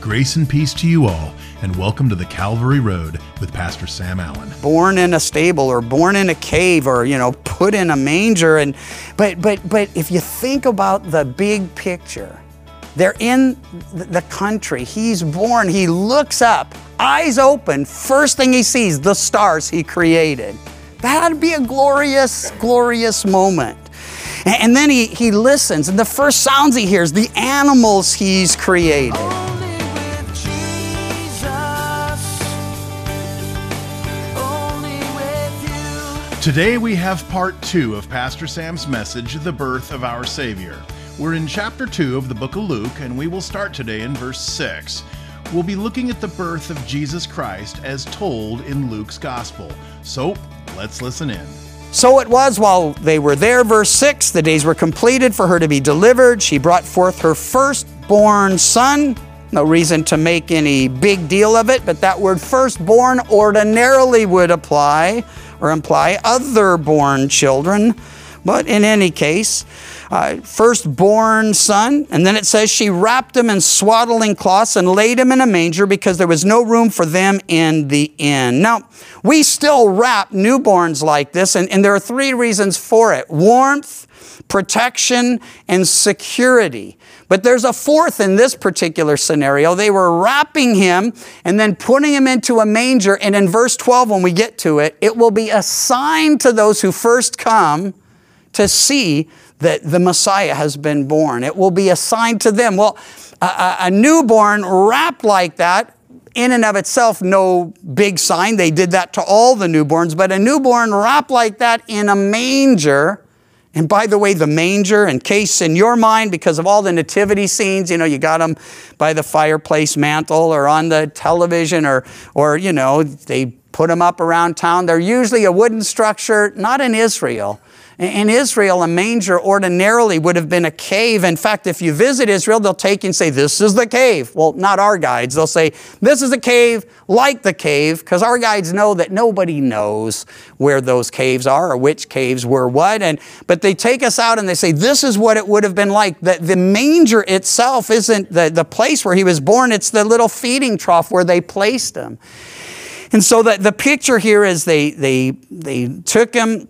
Grace and peace to you all, and welcome to the Calvary Road with Pastor Sam Allen. Born in a stable or born in a cave or you know put in a manger and but but but if you think about the big picture, they're in the country. He's born, he looks up, eyes open, first thing he sees, the stars he created. That'd be a glorious, glorious moment. And then he, he listens, and the first sounds he hears, the animals he's created. Today we have part two of Pastor Sam's message, The Birth of Our Savior. We're in chapter two of the book of Luke, and we will start today in verse six. We'll be looking at the birth of Jesus Christ as told in Luke's gospel. So let's listen in. So it was while they were there, verse 6, the days were completed for her to be delivered. She brought forth her firstborn son. No reason to make any big deal of it, but that word firstborn ordinarily would apply or imply other born children. But in any case, uh, firstborn son, and then it says she wrapped him in swaddling cloths and laid him in a manger because there was no room for them in the inn. Now, we still wrap newborns like this, and, and there are three reasons for it warmth, protection, and security. But there's a fourth in this particular scenario. They were wrapping him and then putting him into a manger. And in verse 12, when we get to it, it will be a sign to those who first come to see that the Messiah has been born. It will be a sign to them. Well, a, a newborn wrapped like that in and of itself, no big sign. They did that to all the newborns, but a newborn wrapped like that in a manger and by the way, the manger, and case in your mind, because of all the nativity scenes, you know, you got them by the fireplace mantle or on the television or, or you know, they put them up around town. They're usually a wooden structure, not in Israel. In Israel, a manger ordinarily would have been a cave. In fact, if you visit Israel, they'll take you and say, This is the cave. Well, not our guides. They'll say, This is a cave like the cave, because our guides know that nobody knows where those caves are or which caves were what. And, but they take us out and they say, This is what it would have been like. The, the manger itself isn't the, the place where he was born, it's the little feeding trough where they placed him. And so the, the picture here is they, they, they took him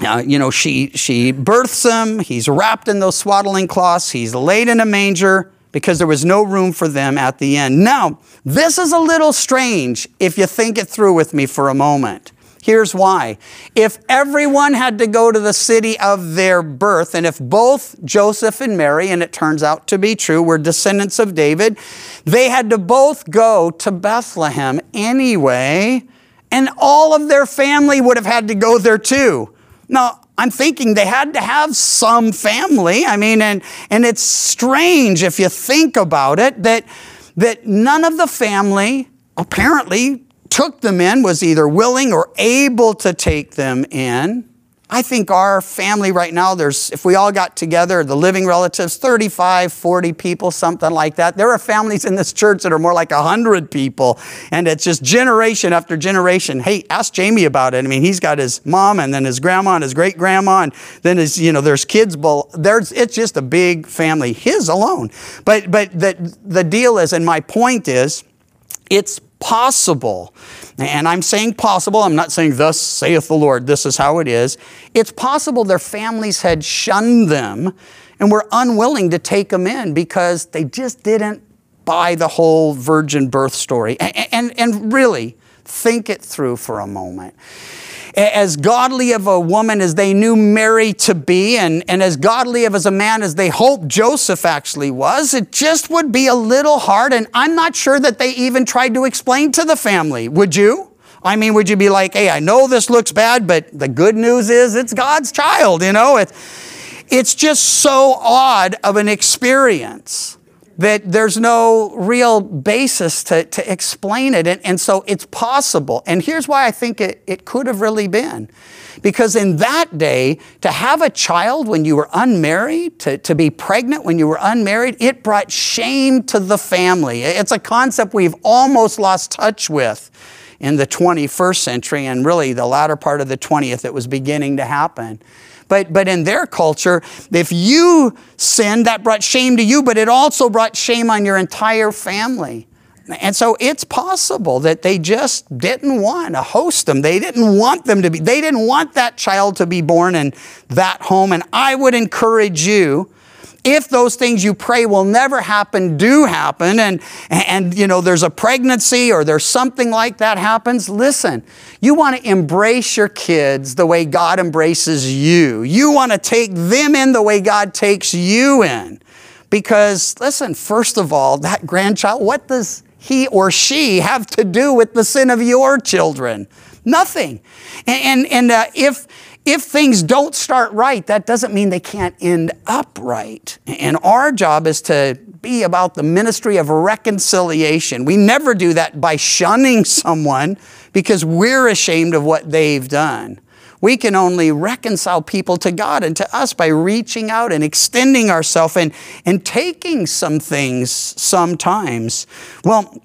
uh, you know, she, she births him. He's wrapped in those swaddling cloths. He's laid in a manger because there was no room for them at the end. Now, this is a little strange if you think it through with me for a moment. Here's why. If everyone had to go to the city of their birth, and if both Joseph and Mary, and it turns out to be true, were descendants of David, they had to both go to Bethlehem anyway, and all of their family would have had to go there too. Now, I'm thinking they had to have some family. I mean, and, and it's strange if you think about it that, that none of the family apparently took them in, was either willing or able to take them in. I think our family right now, there's, if we all got together, the living relatives, 35, 40 people, something like that. There are families in this church that are more like 100 people, and it's just generation after generation. Hey, ask Jamie about it. I mean, he's got his mom and then his grandma and his great grandma, and then his, you know, there's kids. There's, it's just a big family, his alone. But, but the, the deal is, and my point is, it's possible. And I'm saying possible, I'm not saying, Thus saith the Lord, this is how it is. It's possible their families had shunned them and were unwilling to take them in because they just didn't buy the whole virgin birth story. And, and, and really, think it through for a moment as godly of a woman as they knew Mary to be, and, and as godly of as a man as they hoped Joseph actually was, it just would be a little hard. And I'm not sure that they even tried to explain to the family. Would you? I mean, would you be like, hey, I know this looks bad, but the good news is it's God's child, you know? It, it's just so odd of an experience that there's no real basis to, to explain it. And, and so it's possible. And here's why I think it, it could have really been. Because in that day, to have a child when you were unmarried, to, to be pregnant when you were unmarried, it brought shame to the family. It's a concept we've almost lost touch with in the 21st century and really the latter part of the 20th, it was beginning to happen. But, but in their culture, if you sinned, that brought shame to you, but it also brought shame on your entire family. And so it's possible that they just didn't want to host them. They didn't want them to be, they didn't want that child to be born in that home. And I would encourage you if those things you pray will never happen do happen and and you know there's a pregnancy or there's something like that happens listen you want to embrace your kids the way God embraces you. You want to take them in the way God takes you in. Because listen first of all that grandchild what does he or she have to do with the sin of your children? Nothing. And and, and uh, if if things don't start right, that doesn't mean they can't end up right. And our job is to be about the ministry of reconciliation. We never do that by shunning someone because we're ashamed of what they've done. We can only reconcile people to God and to us by reaching out and extending ourselves and, and taking some things sometimes. Well,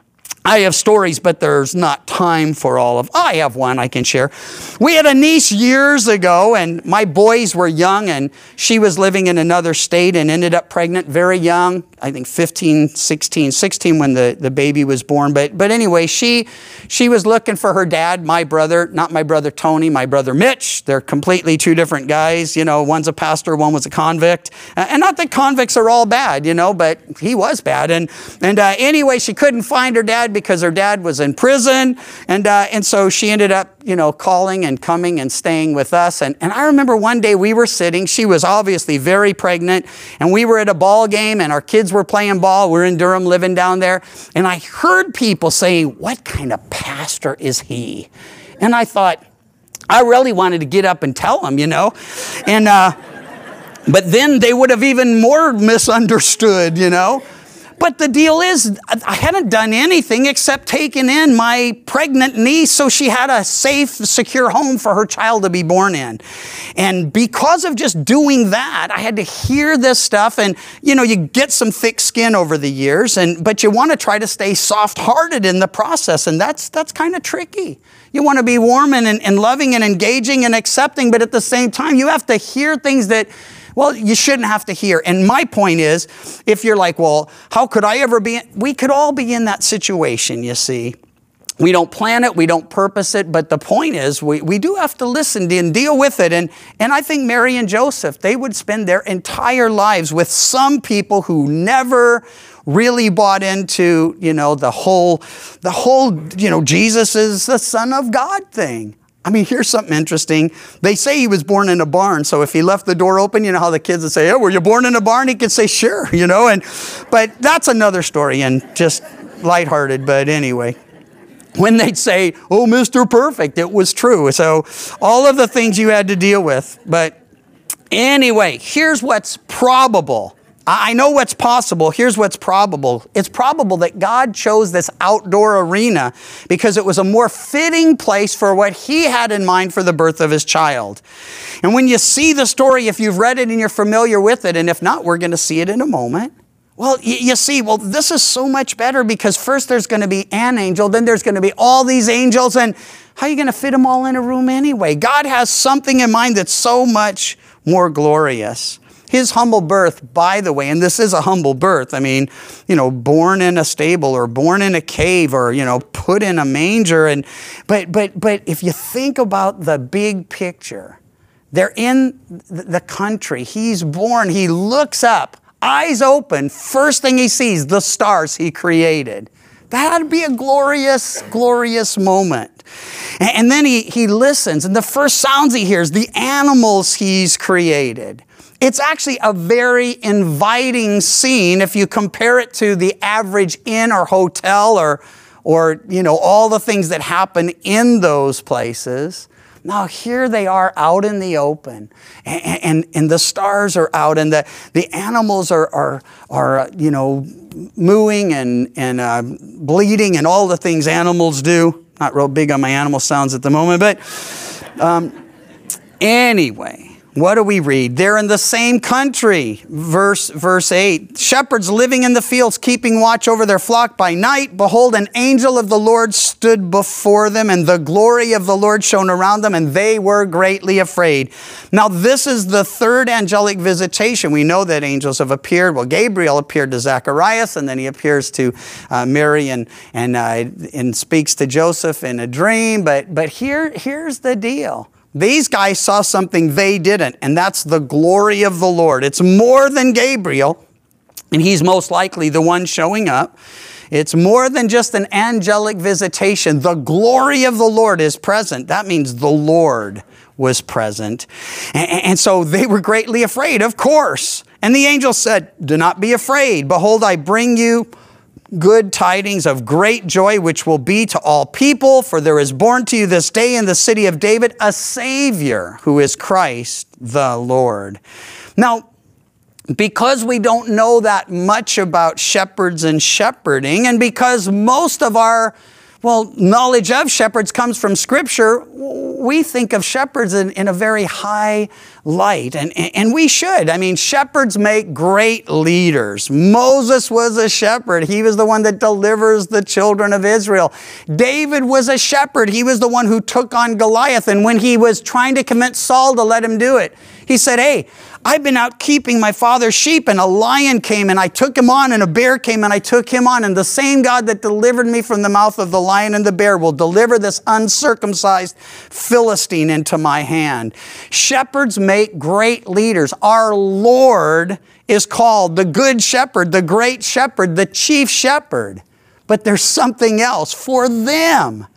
I have stories, but there's not time for all of. I have one I can share. We had a niece years ago, and my boys were young, and she was living in another state and ended up pregnant very young. I think 15, 16, 16 when the, the baby was born. But but anyway, she she was looking for her dad, my brother, not my brother Tony, my brother Mitch. They're completely two different guys. You know, one's a pastor, one was a convict, and not that convicts are all bad, you know, but he was bad. And and uh, anyway, she couldn't find her dad because her dad was in prison. And, uh, and so she ended up, you know, calling and coming and staying with us. And, and I remember one day we were sitting, she was obviously very pregnant, and we were at a ball game and our kids were playing ball. We are in Durham living down there. And I heard people saying, What kind of pastor is he? And I thought, I really wanted to get up and tell them, you know. And, uh, but then they would have even more misunderstood, you know. But the deal is, I hadn't done anything except taken in my pregnant niece so she had a safe, secure home for her child to be born in. And because of just doing that, I had to hear this stuff. And, you know, you get some thick skin over the years, and, but you want to try to stay soft hearted in the process. And that's, that's kind of tricky. You want to be warm and, and loving and engaging and accepting, but at the same time, you have to hear things that well, you shouldn't have to hear. And my point is, if you're like, well, how could I ever be? We could all be in that situation, you see. We don't plan it, we don't purpose it, but the point is we, we do have to listen and deal with it. And, and I think Mary and Joseph, they would spend their entire lives with some people who never really bought into, you know, the whole, the whole, you know, Jesus is the Son of God thing. I mean, here's something interesting. They say he was born in a barn, so if he left the door open, you know how the kids would say, "Oh, were you born in a barn?" He could say, "Sure," you know. And but that's another story and just lighthearted. But anyway, when they'd say, "Oh, Mr. Perfect," it was true. So all of the things you had to deal with. But anyway, here's what's probable. I know what's possible. Here's what's probable. It's probable that God chose this outdoor arena because it was a more fitting place for what He had in mind for the birth of His child. And when you see the story, if you've read it and you're familiar with it, and if not, we're going to see it in a moment. Well, you see, well, this is so much better because first there's going to be an angel, then there's going to be all these angels, and how are you going to fit them all in a room anyway? God has something in mind that's so much more glorious. His humble birth, by the way, and this is a humble birth. I mean, you know, born in a stable or born in a cave or, you know, put in a manger. And, but, but, but if you think about the big picture, they're in the country. He's born. He looks up, eyes open. First thing he sees, the stars he created. That'd be a glorious, glorious moment. And then he, he listens, and the first sounds he hears, the animals he's created. It's actually a very inviting scene if you compare it to the average inn or hotel or, or you know, all the things that happen in those places. Now, here they are out in the open, and, and, and the stars are out, and the, the animals are, are, are you know, mooing and, and uh, bleeding and all the things animals do. Not real big on my animal sounds at the moment, but um, anyway, what do we read? They're in the same country. Verse, verse 8 Shepherds living in the fields, keeping watch over their flock by night. Behold, an angel of the Lord stood before them, and the glory of the Lord shone around them, and they were greatly afraid. Now, this is the third angelic visitation. We know that angels have appeared. Well, Gabriel appeared to Zacharias, and then he appears to uh, Mary and, and, uh, and speaks to Joseph in a dream. But, but here, here's the deal. These guys saw something they didn't, and that's the glory of the Lord. It's more than Gabriel, and he's most likely the one showing up. It's more than just an angelic visitation. The glory of the Lord is present. That means the Lord was present. And, so they were greatly afraid, of course. And the angel said, Do not be afraid. Behold, I bring you good tidings of great joy, which will be to all people, for there is born to you this day in the city of David a Savior who is Christ the Lord. Now, because we don't know that much about shepherds and shepherding, and because most of our well, knowledge of shepherds comes from Scripture. We think of shepherds in, in a very high light, and, and we should. I mean, shepherds make great leaders. Moses was a shepherd, he was the one that delivers the children of Israel. David was a shepherd, he was the one who took on Goliath, and when he was trying to convince Saul to let him do it, he said, Hey, I've been out keeping my father's sheep, and a lion came and I took him on, and a bear came and I took him on. And the same God that delivered me from the mouth of the lion and the bear will deliver this uncircumcised Philistine into my hand. Shepherds make great leaders. Our Lord is called the Good Shepherd, the Great Shepherd, the Chief Shepherd. But there's something else for them.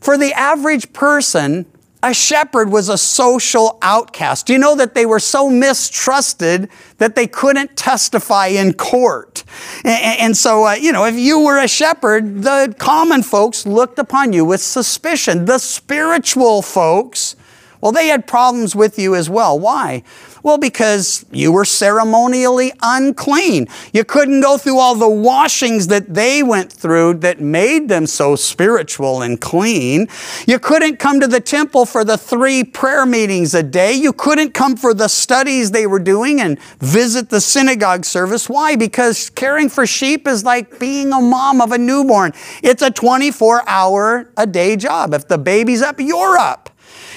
For the average person, a shepherd was a social outcast. You know that they were so mistrusted that they couldn't testify in court? And, and so, uh, you know, if you were a shepherd, the common folks looked upon you with suspicion. The spiritual folks, well, they had problems with you as well. Why? Well, because you were ceremonially unclean. You couldn't go through all the washings that they went through that made them so spiritual and clean. You couldn't come to the temple for the three prayer meetings a day. You couldn't come for the studies they were doing and visit the synagogue service. Why? Because caring for sheep is like being a mom of a newborn. It's a 24 hour a day job. If the baby's up, you're up.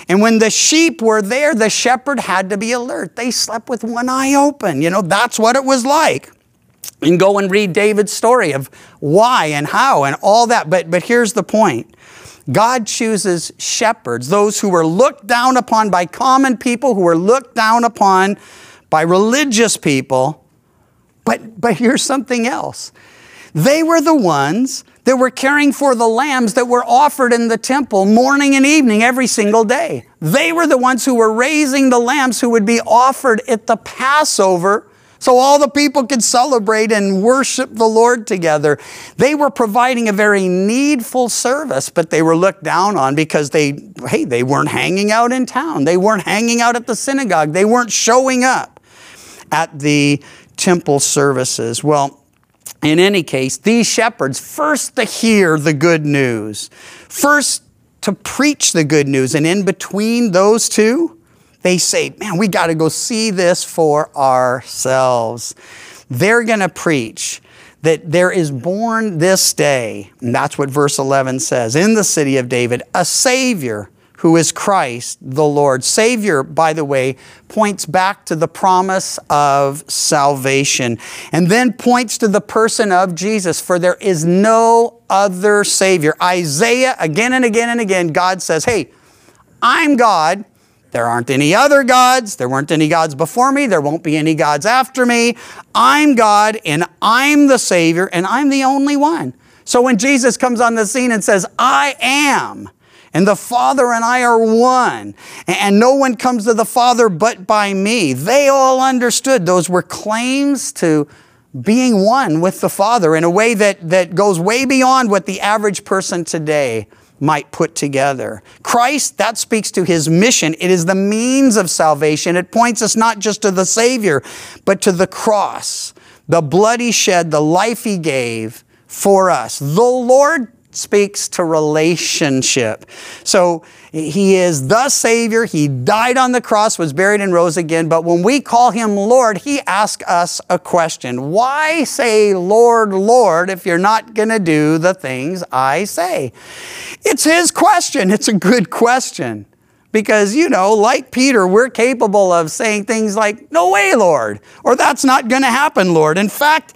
And when the sheep were there, the shepherd had to be alert. They slept with one eye open. You know, that's what it was like. And go and read David's story of why and how and all that. But, but here's the point God chooses shepherds, those who were looked down upon by common people, who were looked down upon by religious people. But, but here's something else they were the ones that were caring for the lambs that were offered in the temple morning and evening every single day. They were the ones who were raising the lambs who would be offered at the Passover so all the people could celebrate and worship the Lord together. They were providing a very needful service, but they were looked down on because they, hey, they weren't hanging out in town. They weren't hanging out at the synagogue. They weren't showing up at the temple services. Well, in any case, these shepherds, first to hear the good news, first to preach the good news, and in between those two, they say, Man, we got to go see this for ourselves. They're going to preach that there is born this day, and that's what verse 11 says, in the city of David, a Savior who is Christ the Lord. Savior, by the way, points back to the promise of salvation and then points to the person of Jesus, for there is no other Savior. Isaiah, again and again and again, God says, Hey, I'm God. There aren't any other gods. There weren't any gods before me. There won't be any gods after me. I'm God and I'm the Savior and I'm the only one. So when Jesus comes on the scene and says, I am, and the Father and I are one. And no one comes to the Father but by me. They all understood those were claims to being one with the Father in a way that, that goes way beyond what the average person today might put together. Christ, that speaks to his mission. It is the means of salvation. It points us not just to the Savior, but to the cross, the blood he shed, the life he gave for us. The Lord speaks to relationship. So he is the Savior. He died on the cross, was buried, and rose again. But when we call him Lord, he asks us a question Why say Lord, Lord, if you're not going to do the things I say? It's his question. It's a good question. Because, you know, like Peter, we're capable of saying things like, No way, Lord, or that's not going to happen, Lord. In fact,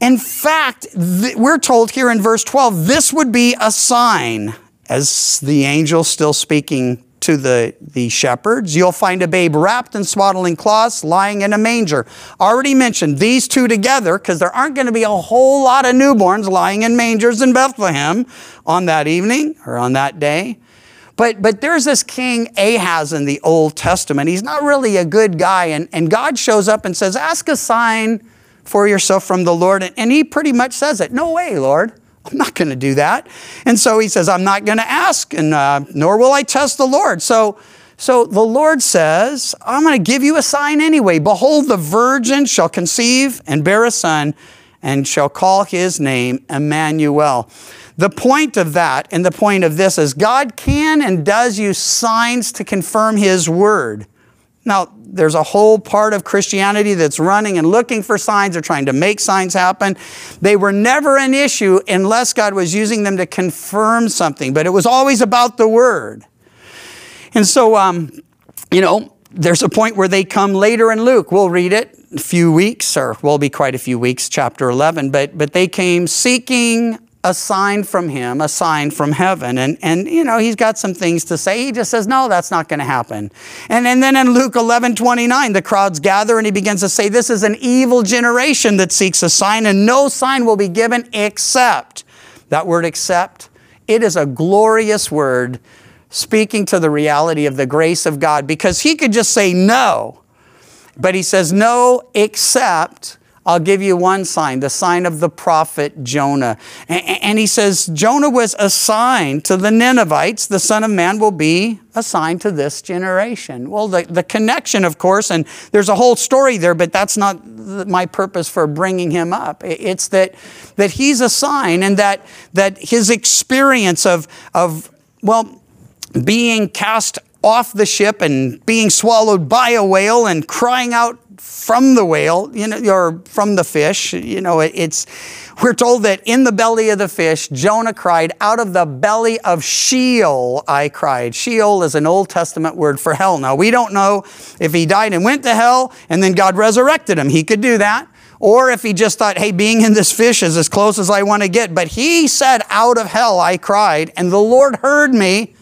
in fact, th- we're told here in verse 12, this would be a sign as the angel still speaking to the, the shepherds. You'll find a babe wrapped in swaddling cloths, lying in a manger. Already mentioned these two together because there aren't going to be a whole lot of newborns lying in mangers in Bethlehem on that evening or on that day. But, but there's this king Ahaz in the Old Testament. He's not really a good guy. And, and God shows up and says, Ask a sign for yourself from the Lord. And he pretty much says it No way, Lord. I'm not going to do that. And so he says, I'm not going to ask, and uh, nor will I test the Lord. So, so the Lord says, I'm going to give you a sign anyway. Behold, the virgin shall conceive and bear a son, and shall call his name Emmanuel. The point of that and the point of this is God can and does use signs to confirm his word. Now, there's a whole part of Christianity that's running and looking for signs. They're trying to make signs happen. They were never an issue unless God was using them to confirm something, but it was always about the Word. And so, um, you know, there's a point where they come later in Luke. We'll read it a few weeks, or will be quite a few weeks, chapter 11. But, but they came seeking a sign from him, a sign from heaven. And, and you know, he's got some things to say. He just says, no, that's not going to happen. And, and then in Luke 11, 29, the crowds gather and he begins to say, this is an evil generation that seeks a sign and no sign will be given except, that word except, it is a glorious word speaking to the reality of the grace of God because he could just say no, but he says no except I'll give you one sign, the sign of the prophet Jonah. And he says, Jonah was a sign to the Ninevites. The Son of Man will be a sign to this generation. Well, the, the connection, of course, and there's a whole story there, but that's not my purpose for bringing him up. It's that, that he's a sign and that, that his experience of, of, well, being cast off the ship and being swallowed by a whale and crying out from the whale, you know, or from the fish. You know, it's we're told that in the belly of the fish, Jonah cried, "Out of the belly of Sheol I cried." Sheol is an Old Testament word for hell. Now we don't know if he died and went to hell and then God resurrected him. He could do that. Or if he just thought, hey, being in this fish is as close as I want to get. But he said, Out of hell I cried, and the Lord heard me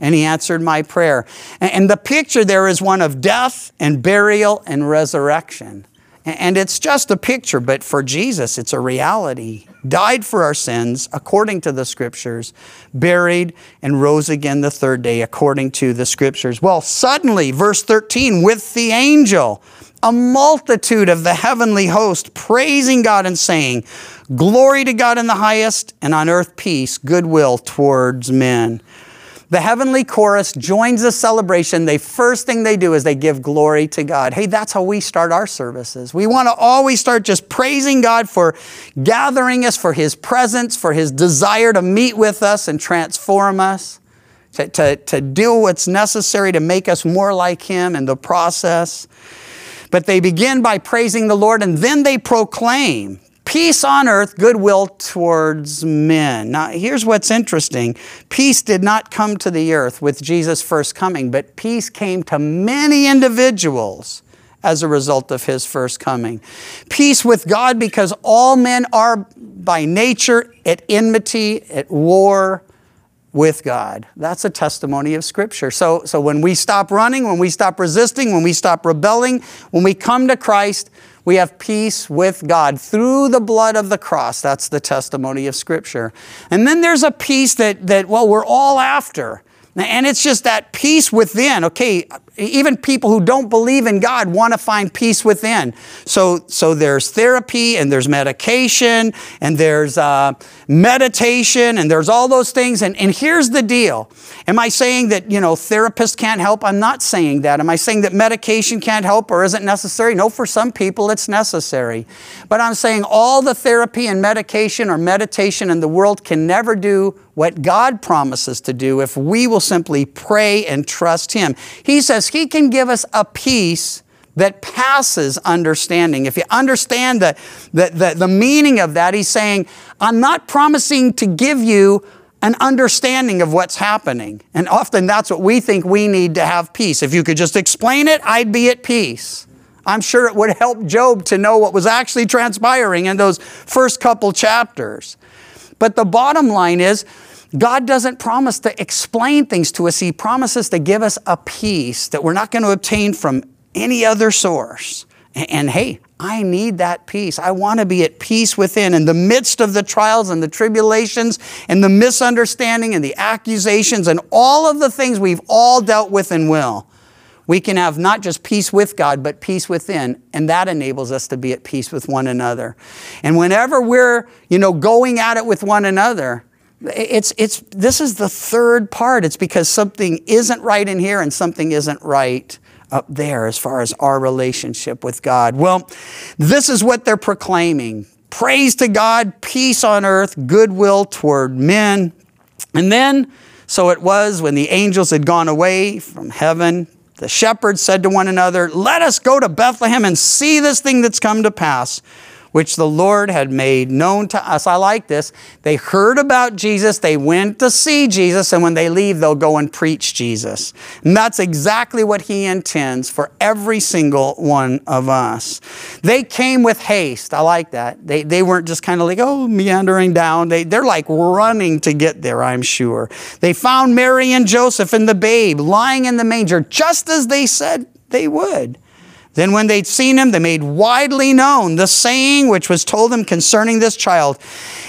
and he answered my prayer. And the picture there is one of death and burial and resurrection. And it's just a picture, but for Jesus, it's a reality. Died for our sins according to the scriptures, buried and rose again the third day according to the scriptures. Well, suddenly, verse 13, with the angel, a multitude of the heavenly host praising God and saying, Glory to God in the highest, and on earth peace, goodwill towards men. The heavenly chorus joins the celebration. The first thing they do is they give glory to God. Hey, that's how we start our services. We want to always start just praising God for gathering us, for His presence, for His desire to meet with us and transform us, to, to, to do what's necessary to make us more like Him in the process. But they begin by praising the Lord and then they proclaim Peace on earth, goodwill towards men. Now, here's what's interesting peace did not come to the earth with Jesus' first coming, but peace came to many individuals as a result of his first coming. Peace with God because all men are by nature at enmity, at war with God. That's a testimony of Scripture. So, so when we stop running, when we stop resisting, when we stop rebelling, when we come to Christ, we have peace with God through the blood of the cross. That's the testimony of Scripture. And then there's a peace that, that well, we're all after. And it's just that peace within. Okay, Even people who don't believe in God want to find peace within. So, so there's therapy and there's medication and there's uh, meditation and there's all those things. And, and here's the deal. Am I saying that, you know, therapists can't help? I'm not saying that. Am I saying that medication can't help or isn't necessary? No, for some people it's necessary. But I'm saying all the therapy and medication or meditation in the world can never do what God promises to do if we will simply pray and trust Him. He says He can give us a peace that passes understanding. If you understand the, the, the, the, meaning of that, he's saying, I'm not promising to give you an understanding of what's happening. And often that's what we think we need to have peace. If you could just explain it, I'd be at peace. I'm sure it would help Job to know what was actually transpiring in those first couple chapters. But the bottom line is, God doesn't promise to explain things to us. He promises to give us a peace that we're not going to obtain from any other source. And, and hey, I need that peace. I want to be at peace within. In the midst of the trials and the tribulations and the misunderstanding and the accusations and all of the things we've all dealt with and will, we can have not just peace with God, but peace within. And that enables us to be at peace with one another. And whenever we're, you know, going at it with one another, it's, it's, this is the third part. It's because something isn't right in here and something isn't right up there as far as our relationship with God. Well, this is what they're proclaiming praise to God, peace on earth, goodwill toward men. And then, so it was when the angels had gone away from heaven, the shepherds said to one another, Let us go to Bethlehem and see this thing that's come to pass which the Lord had made known to us. I like this. They heard about Jesus, they went to see Jesus, and when they leave, they'll go and preach Jesus. And that's exactly what He intends for every single one of us. They came with haste. I like that. They, they weren't just kind of like, oh, meandering down. They, they're like running to get there, I'm sure. They found Mary and Joseph and the babe lying in the manger, just as they said they would. Then, when they'd seen him, they made widely known the saying which was told them concerning this child.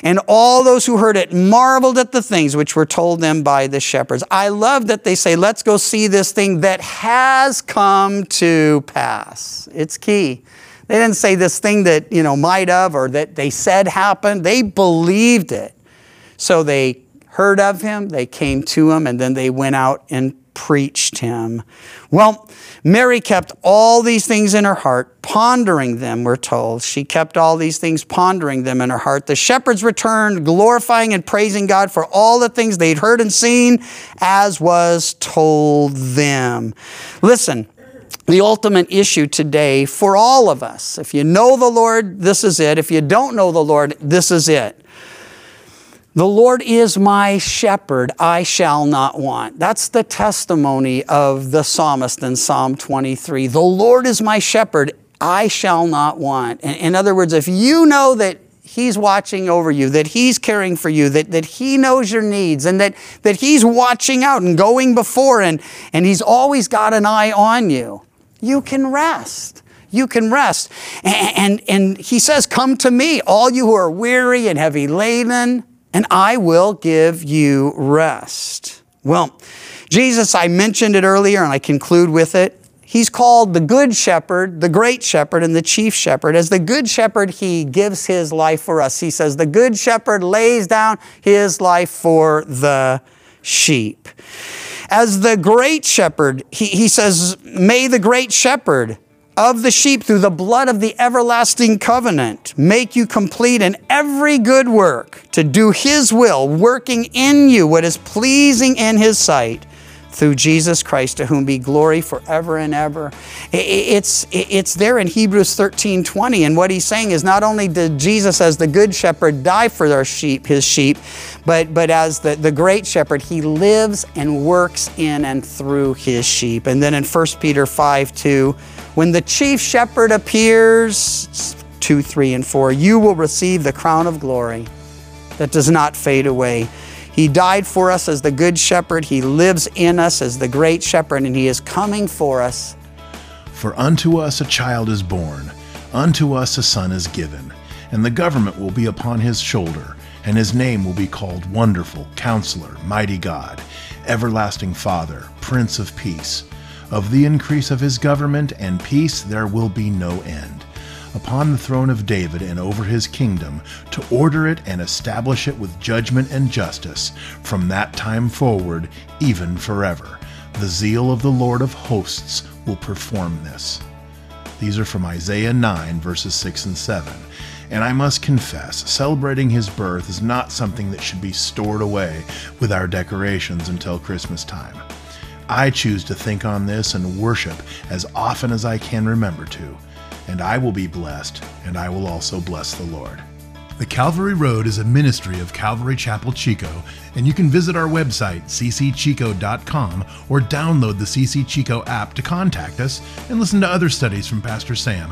And all those who heard it marveled at the things which were told them by the shepherds. I love that they say, Let's go see this thing that has come to pass. It's key. They didn't say this thing that, you know, might have or that they said happened. They believed it. So they heard of him, they came to him, and then they went out and preached him. Well, Mary kept all these things in her heart, pondering them, we're told. She kept all these things, pondering them in her heart. The shepherds returned, glorifying and praising God for all the things they'd heard and seen, as was told them. Listen, the ultimate issue today for all of us. If you know the Lord, this is it. If you don't know the Lord, this is it. The Lord is my shepherd, I shall not want. That's the testimony of the psalmist in Psalm 23. The Lord is my shepherd, I shall not want. In other words, if you know that He's watching over you, that He's caring for you, that, that He knows your needs, and that, that He's watching out and going before, and, and He's always got an eye on you, you can rest. You can rest. And, and, and He says, Come to me, all you who are weary and heavy laden and I will give you rest. Well, Jesus, I mentioned it earlier and I conclude with it. He's called the Good Shepherd, the Great Shepherd, and the Chief Shepherd. As the Good Shepherd, he gives his life for us. He says, The Good Shepherd lays down his life for the sheep. As the Great Shepherd, he, he says, May the Great Shepherd of the sheep through the blood of the everlasting covenant, make you complete in every good work to do His will, working in you what is pleasing in His sight through Jesus Christ, to whom be glory forever and ever. It's, it's there in Hebrews 13 20. And what he's saying is not only did Jesus, as the good shepherd, die for our sheep, his sheep, but, but as the, the great shepherd, he lives and works in and through his sheep. And then in 1 Peter 5 2, when the chief shepherd appears, 2, 3, and 4, you will receive the crown of glory that does not fade away. He died for us as the good shepherd. He lives in us as the great shepherd, and he is coming for us. For unto us a child is born, unto us a son is given, and the government will be upon his shoulder, and his name will be called Wonderful, Counselor, Mighty God, Everlasting Father, Prince of Peace. Of the increase of his government and peace there will be no end. Upon the throne of David and over his kingdom, to order it and establish it with judgment and justice, from that time forward, even forever. The zeal of the Lord of hosts will perform this. These are from Isaiah 9, verses 6 and 7. And I must confess, celebrating his birth is not something that should be stored away with our decorations until Christmas time. I choose to think on this and worship as often as I can remember to, and I will be blessed, and I will also bless the Lord. The Calvary Road is a ministry of Calvary Chapel Chico, and you can visit our website, ccchico.com, or download the CC Chico app to contact us and listen to other studies from Pastor Sam.